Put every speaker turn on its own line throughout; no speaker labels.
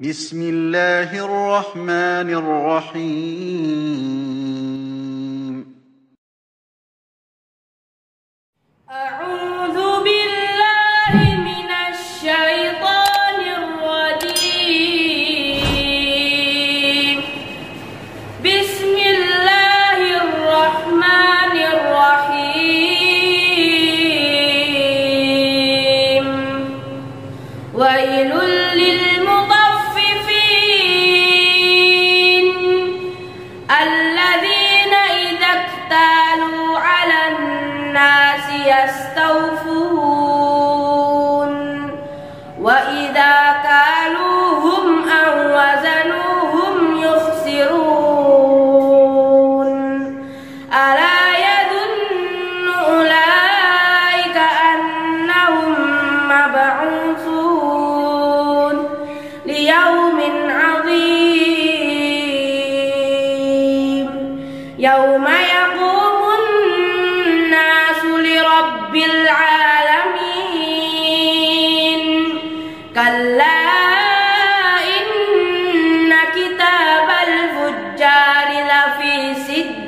بسم الله الرحمن الرحيم.
أعوذ بالله estou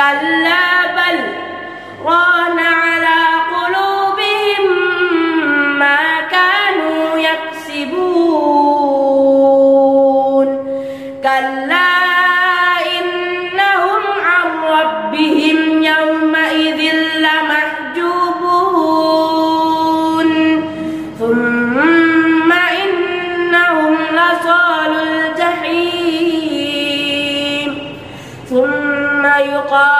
Dalla 과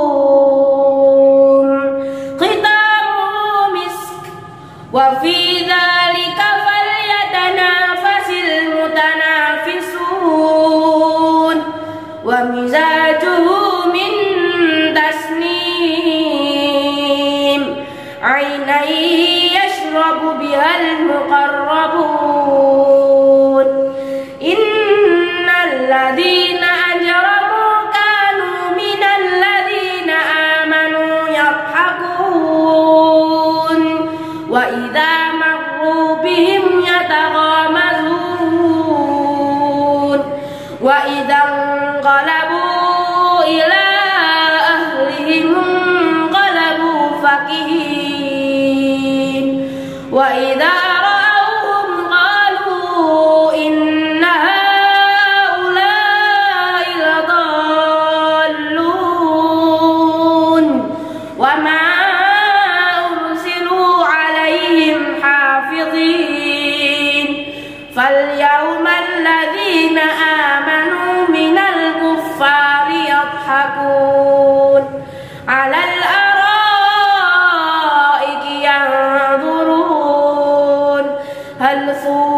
وفي ذلك فليتنافس المتنافسون. ومزاجه من تسنيم. عينيه يشرب بها المقربون. realidad. فاليوم الذين آمنوا من الكفار يضحكون على الأرائك ينظرون هل صور